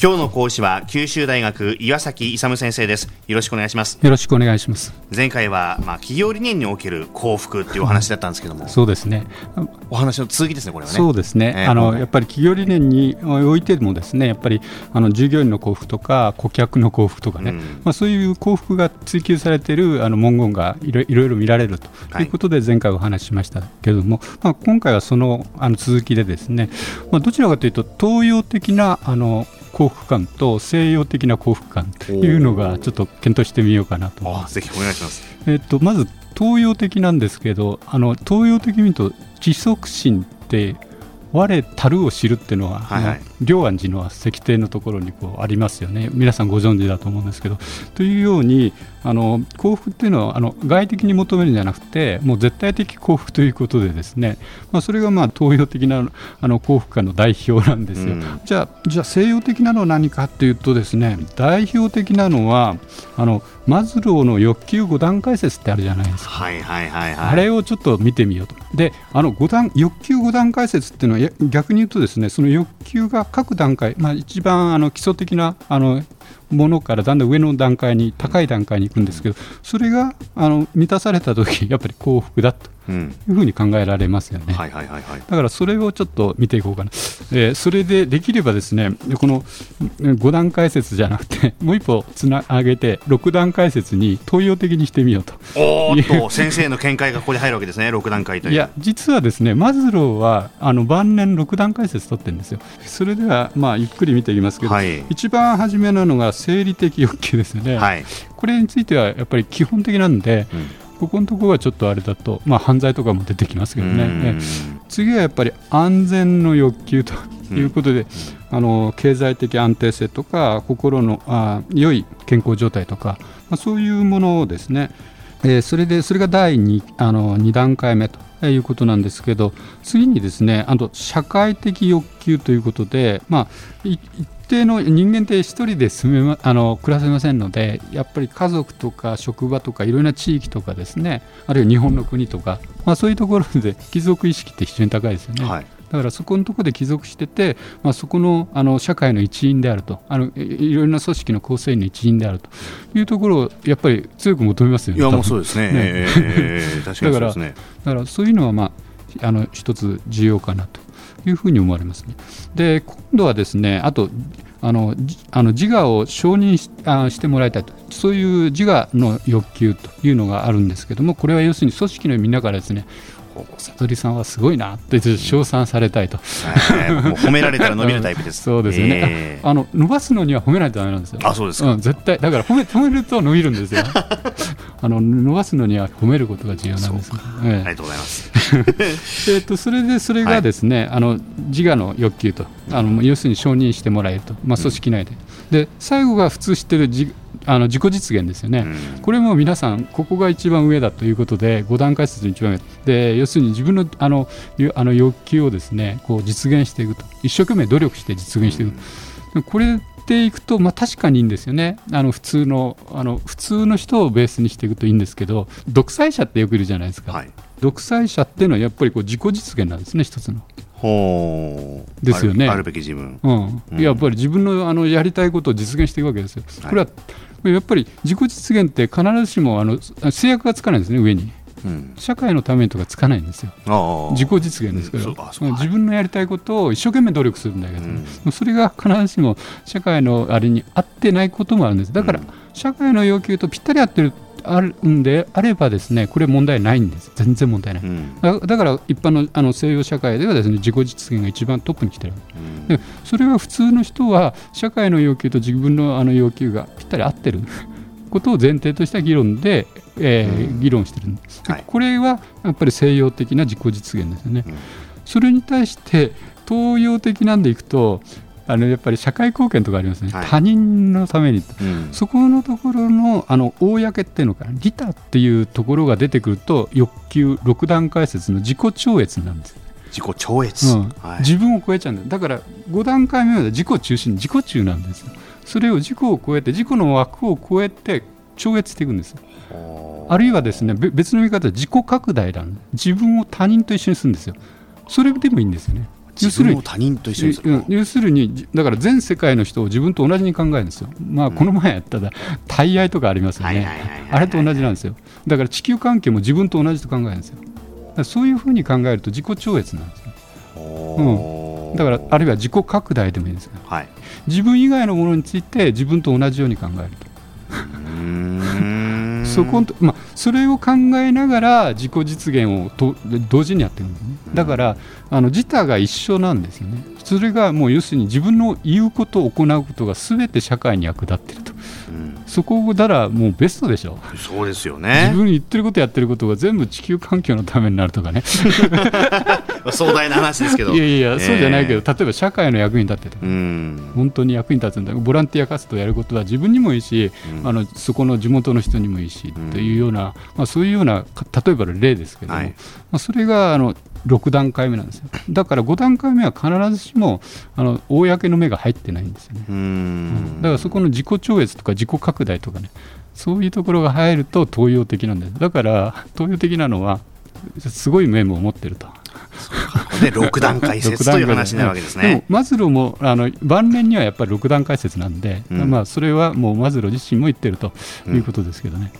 今日の講師は九州大学岩崎勇先生です。よろしくお願いします。よろしくお願いします。前回はまあ企業理念における幸福っていうお話だったんですけども、そうですね。お話の続きですねこれはね。そうですね、えー、あのやっぱり企業理念においてもですねやっぱりあの従業員の幸福とか顧客の幸福とかね、うん、まあそういう幸福が追求されているあの文言がいろいろ見られると。い。うことで前回お話ししましたけれども、はい、まあ今回はそのあの続きでですね、まあどちらかというと東洋的なあの幸福感と西洋的な幸福感というのがちょっと検討してみようかなと思います。ぜひお願いします。えっとまず東洋的なんですけど、あの東洋的に見ると知足心って我たるを知るっていうのは、はいはい、龍安寺の石庭のところにこうありますよね。皆さんご存知だと思うんですけど。というようにあの幸福っていうのはあの外的に求めるんじゃなくてもう絶対的幸福ということでですね、まあ、それがまあ東洋的なあの幸福感の代表なんですよ、うん、じゃあじゃあ西洋的なのは何かっていうとですね代表的なのはあのマズローの欲求5段階説ってあるじゃないですか、はいはいはいはい、あれをちょっと見てみようと。であの5段欲求5段階説っていうのは逆に言うとですねその欲求が各段階、まあ、一番あの基礎的なあのものからだんだん上の段階に高い段階に行くんですけどそれがあの満たされた時やっぱり幸福だというふうに考えられますよね、だからそれをちょっと見ていこうかな、えー、それでできればですねこの5段階説じゃなくて もう一歩つなげて6段階説に東洋的にしてみようと。おっと先生の見解がここに入るわけですね6段階という。いや実はですねマズローはあの晩年6段階説取ってるんですよ。それではまあゆっくり見ていきますけど、はい、一番初めなのが生理的欲求ですよね、はい、これについてはやっぱり基本的なんで、うん。ここのところはちょっとあれだと、まあ、犯罪とかも出てきますけどね、次はやっぱり安全の欲求ということで、あの経済的安定性とか心のあ良い健康状態とか、まあ、そういうものをですね、えー、それでそれが第 2, あの2段階目ということなんですけど次にですねあと社会的欲求ということで、まあ、一定の人間って一人で住め、ま、あの暮らせませんのでやっぱり家族とか職場とかいろんな地域とかですねあるいは日本の国とか、まあ、そういうところで貴族意識って非常に高いですよね。はいだからそこのところで帰属してて、まあ、そこのあの社会の一員であるとあのいろいろな組織の構成員の一員であるというところをやっぱり強く求めますよね。いやもうそうですね。ねえー、確かにそうですねだからそういうのは、まあ、あの一つ重要かなというふうに思われますね。で今度はですねあとあのあの自我を承認しあしてもらいたいとそういう自我の欲求というのがあるんですけどもこれは要するに組織のみんなからですね悟りさんはすごいなって称賛されたいと、えー、褒められたら伸びるタイプです。そうですよね、えー、あの伸ばすのには褒めないとだめなんですよ。あそうですか、うん、絶対。だから褒め褒めると伸びるんですよ。あの伸ばすのには褒めることが重要なんです、えー、ありがとうございます。えとそれでそれがですね、はい、あの自我の欲求とあの要するに承認してもらえると、まあ、組織内で、うん、で最後が普通知ってる自あの自己実現ですよね、うん、これも皆さん、ここが一番上だということで、5段階説の一番上。で、要するに自分のあのあの欲求をですねこう実現していくと、一生懸命努力して実現していく、うん、これでいくと、まあ、確かにいいんですよね、あの普通のあの普通の人をベースにしていくといいんですけど、独裁者ってよくいるじゃないですか、はい、独裁者っていうのはやっぱりこう自己実現なんですね、一つの。ほう。ですよね。あるべき自分、うん。うん、やっぱり自分のあのやりたいことを実現していくわけですよ。これは、やっぱり自己実現って必ずしもあの制約がつかないんですね、上に。うん、社会のためとかつかないんですよ、自己実現ですけど、うん、自分のやりたいことを一生懸命努力するんだけど、うん、それが必ずしも社会のあれに合ってないこともあるんです、だから、社会の要求とぴったり合ってるあるんであればですねこれ問題ないんです。全然問題ない、うん、だだから一般のあの西洋社会ではですね自己実現が一番トップに来てる、うん、でそれは普通の人は社会の要求と自分のあの要求がぴったり合ってる。ことを前提とした議論で、えー、うん、議論してるんです、はい、これはやっぱり西洋的な自己実現ですよね、それに対して東洋的なんでいくとあのやっぱり社会貢献とかありますね、はい、他人のために、うん、そこのところのあの公っていうのかな、利他っていうところが出てくると、欲求6段階説の自己超越なんです。自己超越、うん。はい、自分を超えちゃうんだだから5段階目は自己中心自己中なんですよ。それを自己を超えて自己の枠を超えて超越していくんですあるいはですね別の見方で自己拡大なん自分を他人と一緒にするんですよ。それでもいいんですよね要するに他人と一緒に要するにだから全世界の人を自分と同じに考えるんですよ、まあ、この前やったら大愛とかありますよね、あれと同じなんですよ。だから地球関係も自分と同じと考えるんですよ。そういうふうに考えると自己超越なんですよ、うん、だからあるいは自己拡大でもいいんですよ、はい、自分以外のものについて自分と同じように考えると。そこまあ、それを考えながら自己実現をと同時にやってるんですね。だからあの自他が一緒なんですよね。それがもう要するに自分の言うこと行うことが全て社会に役立っていると、うん、そこだらもうベストでしょ。そうですよね。自分に言ってることやってることが全部地球環境のためになるとかね 壮大な話ですけど。いやいや、そうじゃないけど例えば社会の役に立ってとか、うん、本当に役に立つんだ。ボランティア活動をやることは自分にもいいし、うん、あのそこの地元の人にもいいし、というような、まあ、そういうような例えばの例ですけども、はい、まあ、それがあの6段階目なんですよ。だから5段階目は必ずしもあの公の目が入ってないんですよね、うん、だからそこの自己超越とか自己拡大とかね。そういうところが入ると東洋的なんです。だから東洋的なのはすごい面を持ってると。で6段階説という話になるわけですね。でもマズローもあの晩年にはやっぱり6段階説なんで、うん、まあ、それはもうマズロー自身も言ってるということですけどね。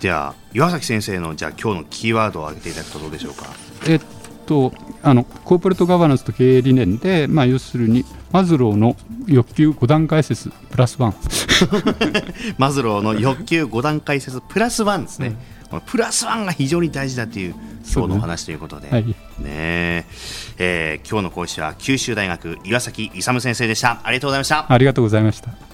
じゃあ岩崎先生のじゃあ今日のキーワードを挙げていただくとどうでしょうか。えっとあのコーポレートガバナンスと経営理念で、まあ、要するにマズローの欲求5段階説プラスワン。マズローの欲求5段階説プラスワンですね、うんこのプラスワンが非常に大事だという今日のお話ということで、ねはい、ねえー、今日の講師は九州大学岩崎勇先生でした。ありがとうございました。ありがとうございました